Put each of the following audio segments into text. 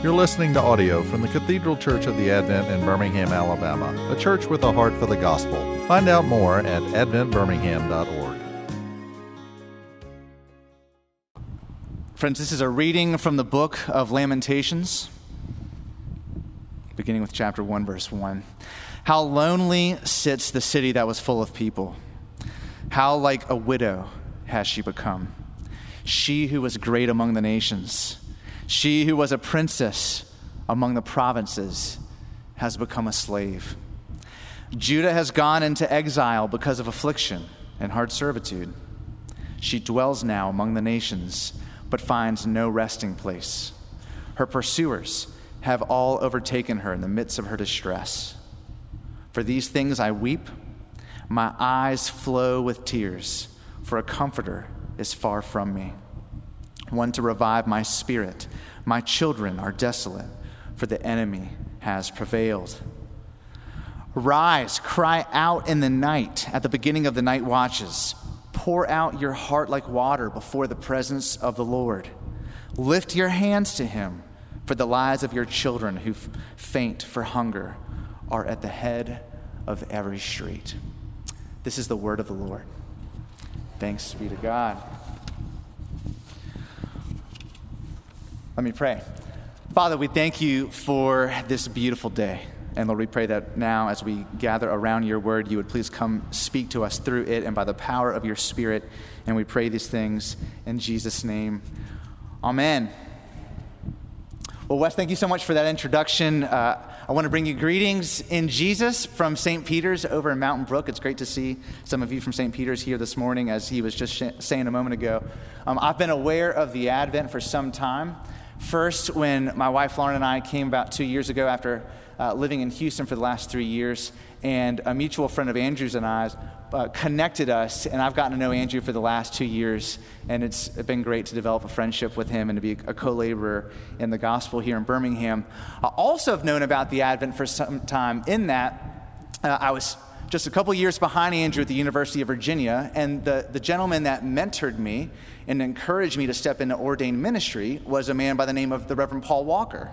You're listening to audio from the Cathedral Church of the Advent in Birmingham, Alabama, a church with a heart for the gospel. Find out more at adventbirmingham.org. Friends, this is a reading from the book of Lamentations, beginning with chapter 1, verse 1. How lonely sits the city that was full of people. How like a widow has she become. She who was great among the nations, she who was a princess among the provinces, has become a slave. Judah has gone into exile because of affliction and hard servitude. She dwells now among the nations but finds no resting place. Her pursuers have all overtaken her in the midst of her distress. For these things I weep, my eyes flow with tears, for a comforter is far from me, one to revive my spirit. My children are desolate, for the enemy has prevailed. Rise, cry out in the night at the beginning of the night watches. Pour out your heart like water before the presence of the Lord. Lift your hands to him, for the lives of your children who faint for hunger are at the head of every street. This is the word of the Lord. Thanks be to God. Let me pray. Father, we thank you for this beautiful day. And Lord, we pray that now as we gather around your word, you would please come speak to us through it and by the power of your spirit. And we pray these things in Jesus' name. Amen. Well, Wes, thank you so much for that introduction. Uh, I want to bring you greetings in Jesus from St. Peter's over in Mountain Brook. It's great to see some of you from St. Peter's here this morning, as he was just sh- saying a moment ago. Um, I've been aware of the Advent for some time. First, when my wife Lauren and I came about two years ago after uh, living in Houston for the last three years, and a mutual friend of Andrew's and I uh, connected us, and I've gotten to know Andrew for the last two years, and it's been great to develop a friendship with him and to be a co laborer in the gospel here in Birmingham. I also have known about the Advent for some time, in that uh, I was just a couple years behind Andrew at the University of Virginia, and the, the gentleman that mentored me and encouraged me to step into ordained ministry was a man by the name of the Reverend Paul Walker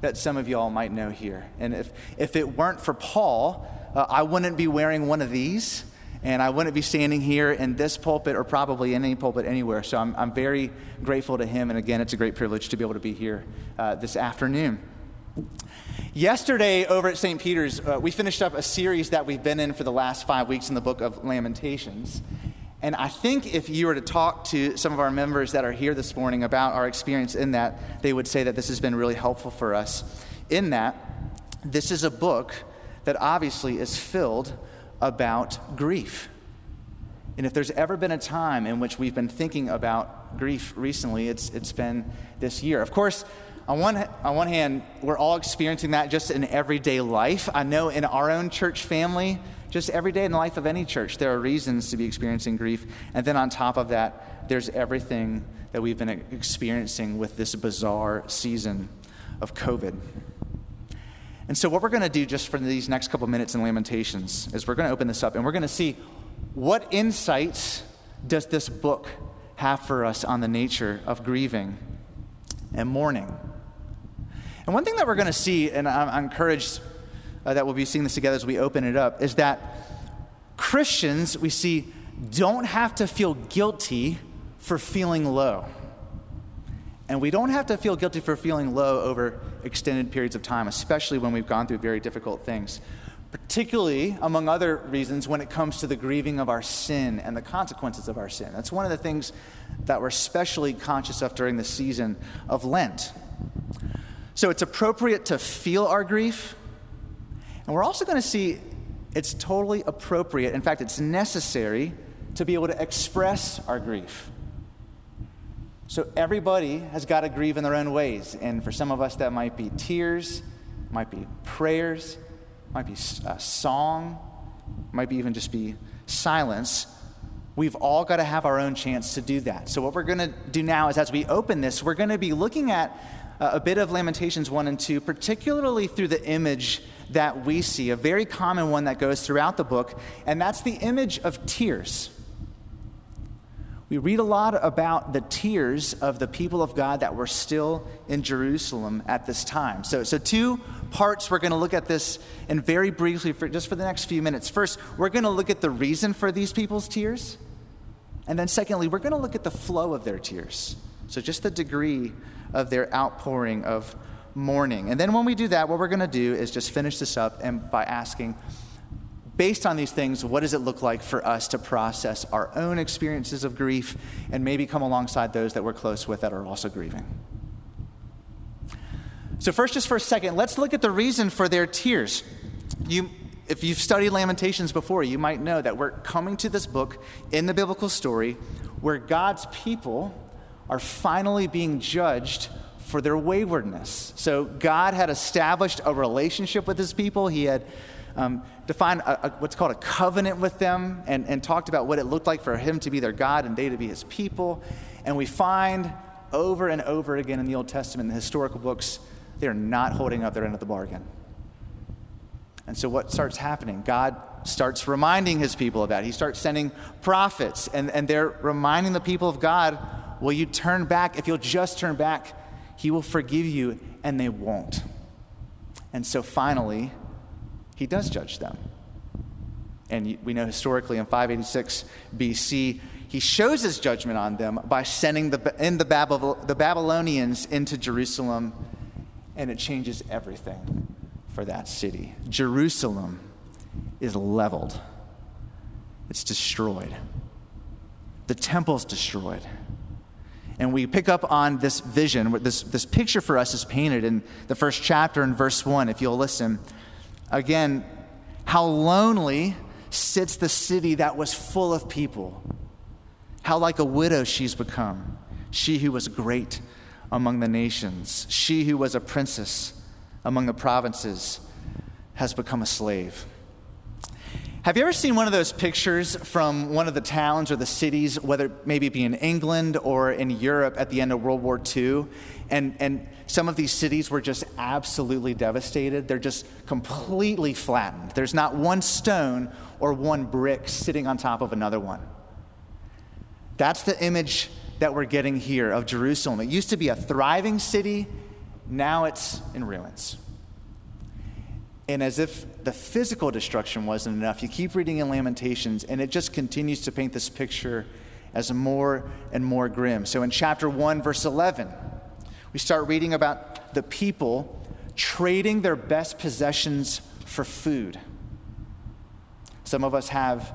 that some of y'all might know here. And if, if it weren't for Paul, uh, I wouldn't be wearing one of these, and I wouldn't be standing here in this pulpit or probably in any pulpit anywhere. So I'm, I'm very grateful to him. And again, it's a great privilege to be able to be here uh, this afternoon. Yesterday, over at St. Peter's, uh, we finished up a series that we've been in for the last five weeks in the book of Lamentations. And I think if you were to talk to some of our members that are here this morning about our experience in that, they would say that this has been really helpful for us. In that, this is a book that obviously is filled about grief. And if there's ever been a time in which we've been thinking about grief recently, it's, it's been this year. Of course, on one, on one hand, we're all experiencing that just in everyday life. I know in our own church family, just every day in the life of any church, there are reasons to be experiencing grief. And then on top of that, there's everything that we've been experiencing with this bizarre season of COVID. And so, what we're going to do just for these next couple minutes in Lamentations is we're going to open this up and we're going to see what insights does this book have for us on the nature of grieving and mourning. And one thing that we're going to see, and I'm encouraged uh, that we'll be seeing this together as we open it up is that Christians, we see, don't have to feel guilty for feeling low. And we don't have to feel guilty for feeling low over extended periods of time, especially when we've gone through very difficult things. Particularly, among other reasons, when it comes to the grieving of our sin and the consequences of our sin. That's one of the things that we're especially conscious of during the season of Lent. So it's appropriate to feel our grief, and we're also going to see it's totally appropriate, in fact, it's necessary to be able to express our grief. So everybody has got to grieve in their own ways. And for some of us, that might be tears, might be prayers, might be a song, might be even just be silence. We've all got to have our own chance to do that. So, what we're going to do now is as we open this, we're going to be looking at Uh, a bit of Lamentations 1 and 2, particularly through the image that we see, a very common one that goes throughout the book, and that's the image of tears. we read a lot about the tears of the people of God that were still in Jerusalem at this time. So, so two parts we're going to look at this and very briefly, for, just for the next few minutes. First, we're going to look at the reason for these people's tears. And then, secondly, we're going to look at the flow of their tears. So, just the degree of their outpouring of mourning. And then, when we do that, what we're going to do is just finish this up and by asking, based on these things, what does it look like for us to process our own experiences of grief and maybe come alongside those that we're close with that are also grieving? So, first, just for a second, let's look at the reason for their tears. You, if you've studied Lamentations before, you might know that we're coming to this book in the biblical story where God's people are finally being judged for their waywardness. So, God had established a relationship with his people. He had um, defined a, a, what's called a covenant with them and, and talked about what it looked like for him to be their God and they to be his people. And we find over and over again in the Old Testament, in the historical books, they're not holding up their end of the bargain. And so, what starts happening? God starts reminding his people of that. He starts sending prophets, and, and they're reminding the people of God, Will you turn back? If you'll just turn back, he will forgive you, and they won't. And so, finally, he does judge them. And we know historically in 586 BC, he shows his judgment on them by sending the, in the, Babylon, the Babylonians into Jerusalem, and it changes everything for that city. Jerusalem is leveled, it's destroyed. The temple's destroyed. And we pick up on this vision, this, this picture for us is painted in the first chapter in verse 1, if you'll listen. Again, how lonely sits the city that was full of people. How like a widow she's become. She who was great among the nations, she who was a princess among the provinces, has become a slave. Have you ever seen one of those pictures from one of the towns or the cities, whether maybe it be in England or in Europe at the end of World War II? And, and some of these cities were just absolutely devastated. They're just completely flattened. There's not one stone or one brick sitting on top of another one. That's the image that we're getting here of Jerusalem. It used to be a thriving city, now it's in ruins. And as if the physical destruction wasn't enough, you keep reading in Lamentations, and it just continues to paint this picture as more and more grim. So in chapter 1, verse 11, we start reading about the people trading their best possessions for food. Some of us have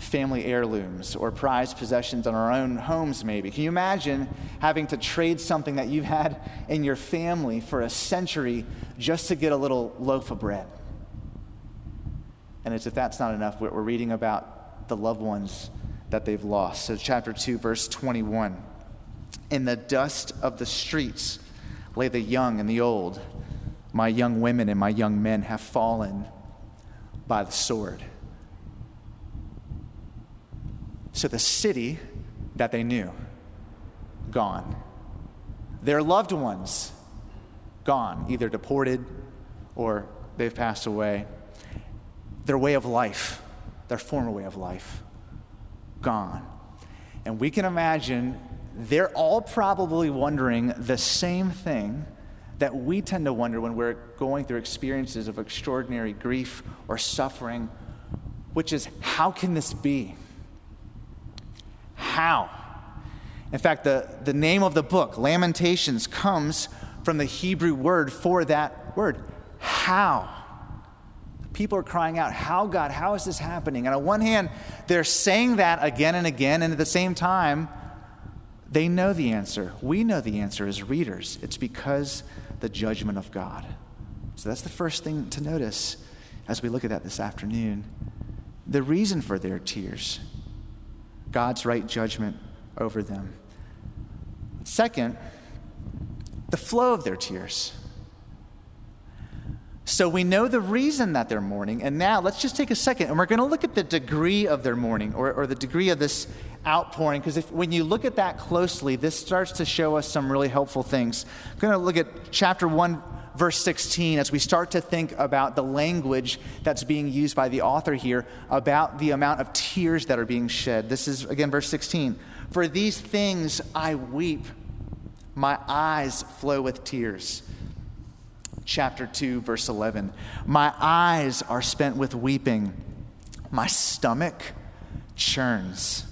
family heirlooms or prized possessions on our own homes, maybe. Can you imagine having to trade something that you've had in your family for a century just to get a little loaf of bread? And as if that's not enough, we're reading about the loved ones that they've lost. So, chapter 2, verse 21. In the dust of the streets lay the young and the old. My young women and my young men have fallen by the sword. So the city that they knew, gone. Their loved ones, gone, either deported or they've passed away. Their way of life, their former way of life, gone. And we can imagine they're all probably wondering the same thing that we tend to wonder when we're going through experiences of extraordinary grief or suffering, which is how can this be? How. In fact, the, the name of the book, Lamentations, comes from the Hebrew word for that word how. People are crying out, How, God? How is this happening? And on one hand, they're saying that again and again, and at the same time, they know the answer. We know the answer as readers. It's because the judgment of God. So that's the first thing to notice as we look at that this afternoon. The reason for their tears God's right judgment over them. Second, the flow of their tears. So we know the reason that they're mourning, and now let's just take a second and we're going to look at the degree of their mourning or, or the degree of this outpouring, because when you look at that closely, this starts to show us some really helpful things. I'm going to look at chapter 1, verse 16 as we start to think about the language that's being used by the author here about the amount of tears that are being shed. This is, again, verse 16. For these things I weep, my eyes flow with tears. Chapter 2, verse 11. My eyes are spent with weeping, my stomach churns.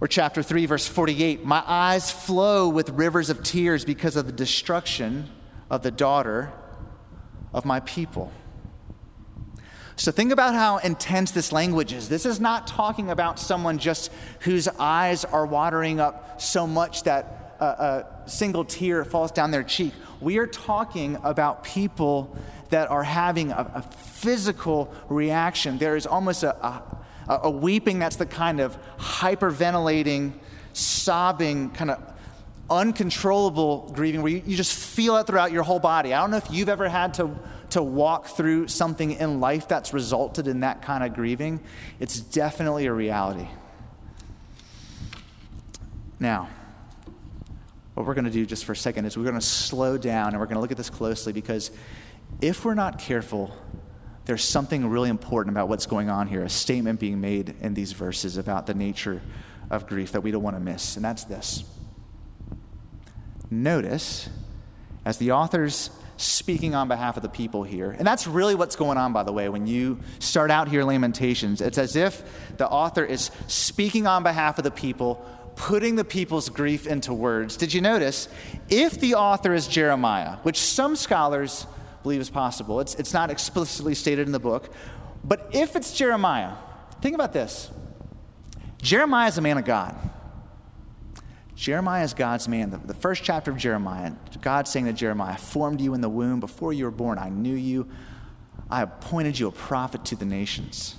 Or chapter 3, verse 48 My eyes flow with rivers of tears because of the destruction of the daughter of my people. So think about how intense this language is. This is not talking about someone just whose eyes are watering up so much that a, a single tear falls down their cheek. We are talking about people that are having a, a physical reaction. There is almost a, a, a weeping that's the kind of hyperventilating, sobbing, kind of uncontrollable grieving where you, you just feel it throughout your whole body. I don't know if you've ever had to to walk through something in life that's resulted in that kind of grieving, it's definitely a reality. Now, what we're going to do just for a second is we're going to slow down and we're going to look at this closely because if we're not careful, there's something really important about what's going on here, a statement being made in these verses about the nature of grief that we don't want to miss, and that's this. Notice, as the authors speaking on behalf of the people here. And that's really what's going on, by the way, when you start out here, Lamentations. It's as if the author is speaking on behalf of the people, putting the people's grief into words. Did you notice? If the author is Jeremiah, which some scholars believe is possible, it's, it's not explicitly stated in the book, but if it's Jeremiah, think about this Jeremiah is a man of God. Jeremiah is God's man. The, the, first chapter of Jeremiah, God saying to Jeremiah, I formed you in the womb. Before you were born, I knew you. I appointed you a prophet to the nations.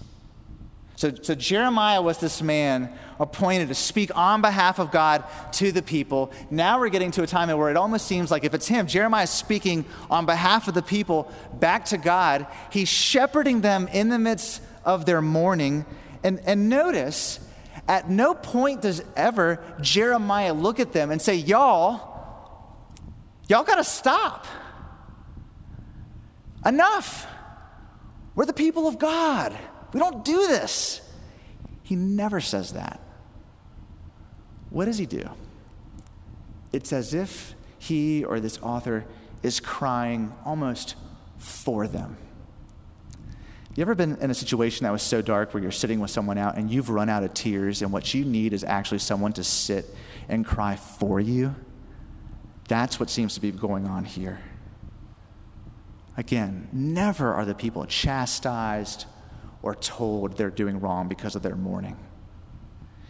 So, so Jeremiah was this man appointed to speak on behalf of God to the people. Now we're getting to a time where it almost seems like if it's him, Jeremiah is speaking on behalf of the people back to God. He's shepherding them in the midst of their mourning. And, and notice, at no point does ever Jeremiah look at them and say, Y'all, y'all got to stop. Enough. We're the people of God. We don't do this. He never says that. What does he do? It's as if he or this author is crying almost for them. You ever been in a situation that was so dark where you're sitting with someone out and you've run out of tears, and what you need is actually someone to sit and cry for you? That's what seems to be going on here. Again, never are the people chastised or told they're doing wrong because of their mourning.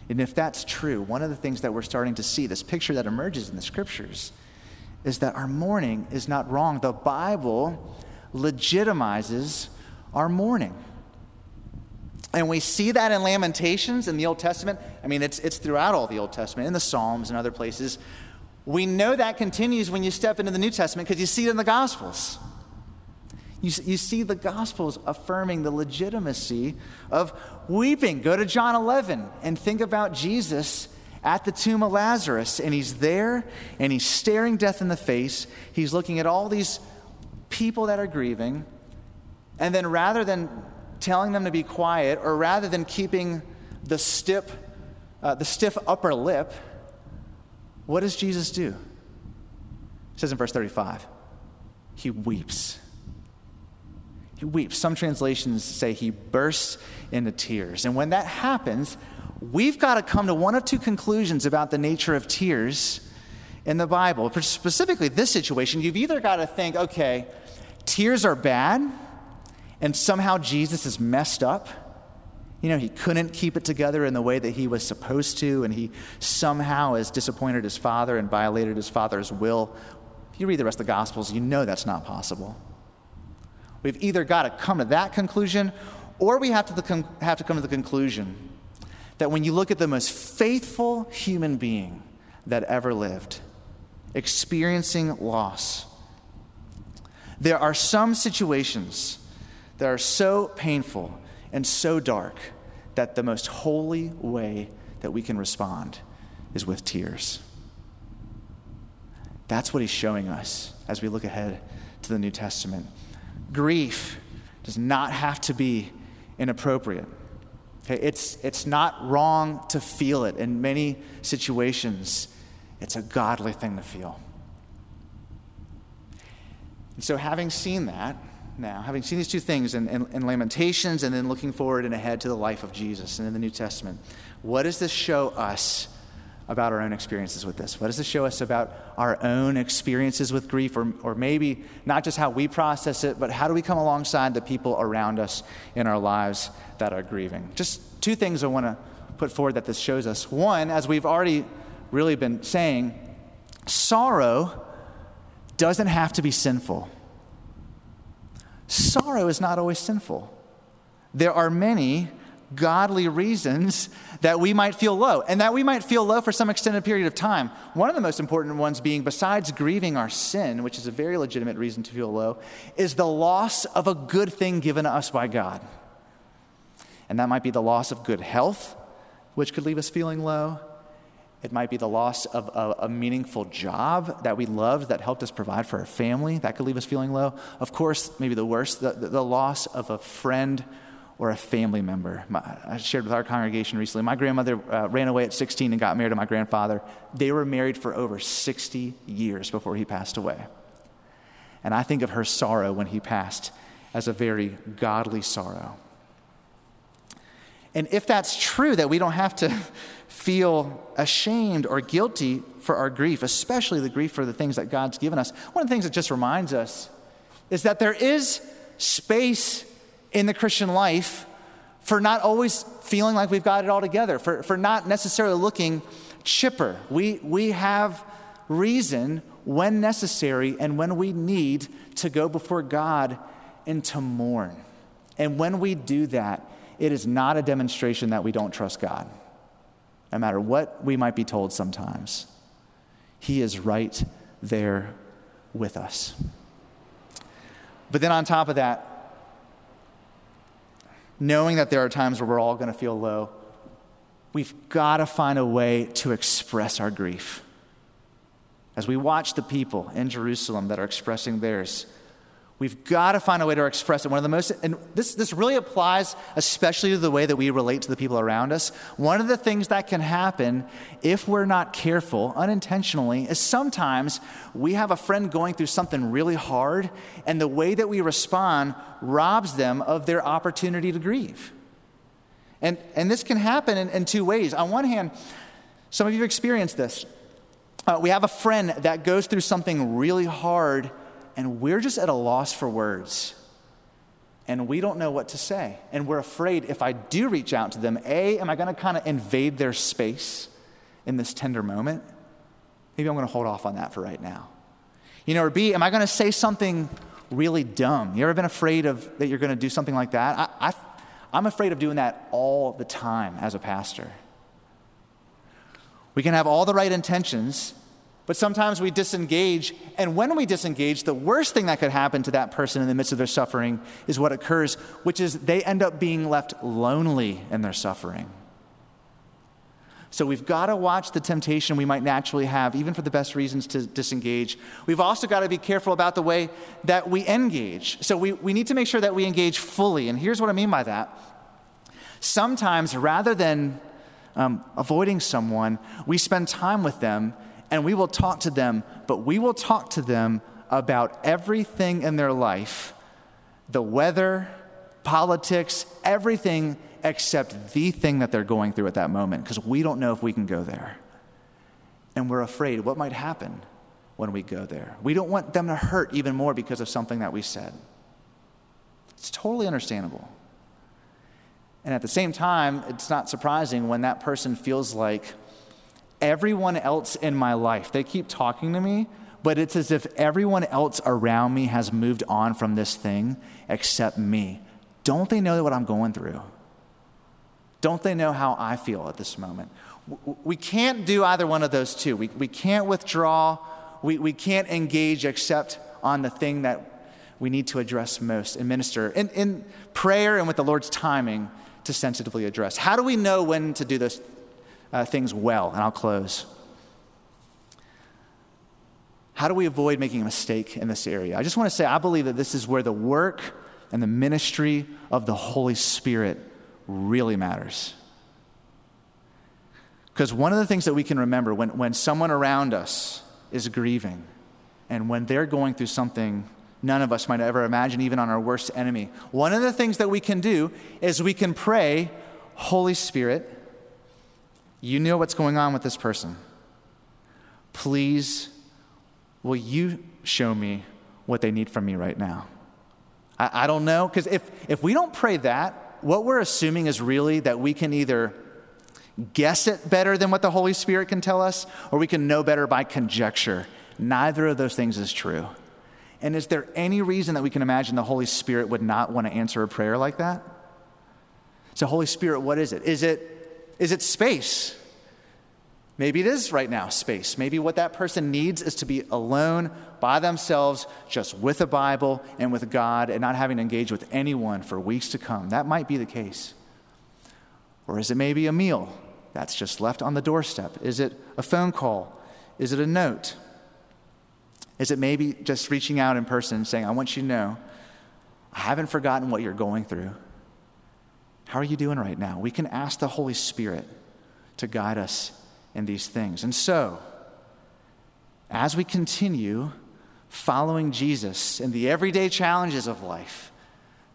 And if that's true, one of the things that we're starting to see, this picture that emerges in the scriptures, is that our mourning is not wrong. The Bible legitimizes our mourning. And we see that in Lamentations in the Old Testament. I mean, it's, it's throughout all the Old Testament, in the Psalms and other places. We know that continues when you step into the New Testament because you see it in the Gospels. You, you see the Gospels affirming the legitimacy of weeping. Go to John 11 and think about Jesus at the tomb of Lazarus. And he's there and he's staring death in the face. He's looking at all these people that are grieving. And then rather than telling them to be quiet, or rather than keeping the stiff, uh, the stiff upper lip, what does Jesus do? It says in verse 35, he weeps. He weeps. Some translations say he bursts into tears. And when that happens, we've got to come to one of two conclusions about the nature of tears in the Bible. Specifically, this situation, you've either got to think, okay, tears are bad and somehow Jesus is messed up. You know, he couldn't keep it together in the way that he was supposed to, and he somehow has disappointed his father and violated his father's will. If you read the rest of the Gospels, you know that's not possible. We've either got to come to that conclusion, or we have to, have to come to the conclusion that when you look at the most faithful human being that ever lived, experiencing loss, there are some situations that are so painful and so dark that the most holy way that we can respond is with tears. That's what he's showing us as we look ahead to the New Testament. Grief does not have to be inappropriate. Okay, it's, it's not wrong to feel it. In many situations, it's a godly thing to feel. And so, having seen that, now, having seen these two things in, in, in, Lamentations and then looking forward and ahead to the life of Jesus and in the New Testament, what does this show us about our own experiences with this? What does this show us about our own experiences with grief, or, or maybe not just how we process it, but how do we come alongside the people around us in our lives that are grieving? Just two things I want to put forward that this shows us. One, as we've already really been saying, sorrow doesn't have to be sinful. Sorrow is not always sinful. There are many godly reasons that we might feel low, and that we might feel low for some extended period of time. One of the most important ones being, besides grieving our sin, which is a very legitimate reason to feel low, is the loss of a good thing given to us by God. And that might be the loss of good health, which could leave us feeling low. It might be the loss of a, a, meaningful job that we loved that helped us provide for our family. That could leave us feeling low. Of course, maybe the worst, the, the, loss of a friend or a family member. My, I shared with our congregation recently. My grandmother uh, ran away at 16 and got married to my grandfather. They were married for over 60 years before he passed away. And I think of her sorrow when he passed as a very godly sorrow. And if that's true, that we don't have to feel ashamed or guilty for our grief, especially the grief for the things that God's given us, one of the things that just reminds us is that there is space in the Christian life for not always feeling like we've got it all together, for, for not necessarily looking chipper. We, we have reason when necessary and when we need to go before God and to mourn. And when we do that, it is not a demonstration that we don't trust God, no matter what we might be told sometimes. He is right there with us. But then on top of that, knowing that there are times where we're all going to feel low, we've got to find a way to express our grief. As we watch the people in Jerusalem that are expressing theirs, We've got to find a way to express it. One of the most, and this, this really applies especially to the way that we relate to the people around us. One of the things that can happen if we're not careful, unintentionally, is sometimes we have a friend going through something really hard, and the way that we respond robs them of their opportunity to grieve. And, and this can happen in, in two ways. On one hand, some of you have experienced this. Uh, we have a friend that goes through something really hard and we're just at a loss for words. And we don't know what to say. And we're afraid if I do reach out to them, A, am I going to kind of invade their space in this tender moment? Maybe I'm going to hold off on that for right now. You know, or B, am I going to say something really dumb? You ever been afraid of that you're going to do something like that? I, I, I'm afraid of doing that all the time as a pastor. We can have all the right intentions, but sometimes we disengage, and when we disengage, the worst thing that could happen to that person in the midst of their suffering is what occurs, which is they end up being left lonely in their suffering. So we've got to watch the temptation we might naturally have, even for the best reasons to disengage. We've also got to be careful about the way that we engage. So we, we need to make sure that we engage fully. And here's what I mean by that. Sometimes, rather than um, avoiding someone, we spend time with them and we will talk to them, but we will talk to them about everything in their life the weather, politics, everything except the thing that they're going through at that moment, because we don't know if we can go there. And we're afraid what might happen when we go there. We don't want them to hurt even more because of something that we said. It's totally understandable. And at the same time, it's not surprising when that person feels like everyone else in my life, they keep talking to me, but it's as if everyone else around me has moved on from this thing except me. Don't they know what I'm going through? Don't they know how I feel at this moment? We can't do either one of those two. We, we can't withdraw, we, we can't engage except on the thing that we need to address most and minister in, in prayer and with the Lord's timing to sensitively address. How do we know when to do those uh, things well, and I'll close. How do we avoid making a mistake in this area? I just want to say, I believe that this is where the work and the ministry of the Holy Spirit really matters. Because one of the things that we can remember when, when someone around us is grieving and when they're going through something none of us might ever imagine, even on our worst enemy, one of the things that we can do is we can pray, Holy Spirit, you know what's going on with this person. Please, will you show me what they need from me right now? I, I don't know, because if, if we don't pray that, what we're assuming is really that we can either guess it better than what the Holy Spirit can tell us, or we can know better by conjecture. Neither of those things is true. And is there any reason that we can imagine the Holy Spirit would not want to answer a prayer like that? So, Holy Spirit, what is it? Is it, is it space? Maybe it is right now space. Maybe what that person needs is to be alone by themselves, just with a Bible and with God, and not having to engage with anyone for weeks to come. That might be the case. Or is it maybe a meal that's just left on the doorstep? Is it a phone call? Is it a note? Is it maybe just reaching out in person and saying, I want you to know, I haven't forgotten what you're going through. How are you doing right now? We can ask the Holy Spirit to guide us in these things. And so, as we continue following Jesus in the everyday challenges of life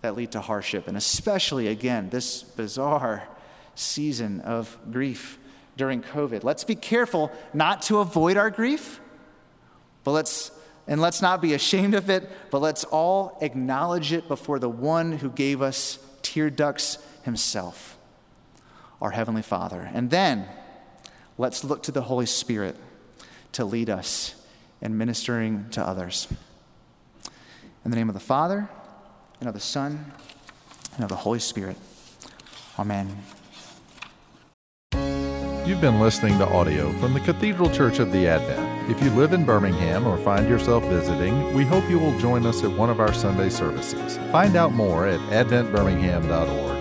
that lead to hardship, and especially, again, this bizarre season of grief during COVID, let's be careful not to avoid our grief, but let's and let's not be ashamed of it, but let's all acknowledge it before the one who gave us tear ducts himself, our Heavenly Father. And then let's look to the Holy Spirit to lead us in ministering to others. In the name of the Father, and of the Son, and of the Holy Spirit. Amen. You've been listening to audio from the Cathedral Church of the Advent. If you live in Birmingham or find yourself visiting, we hope you will join us at one of our Sunday services. Find out more at adventbirmingham.org.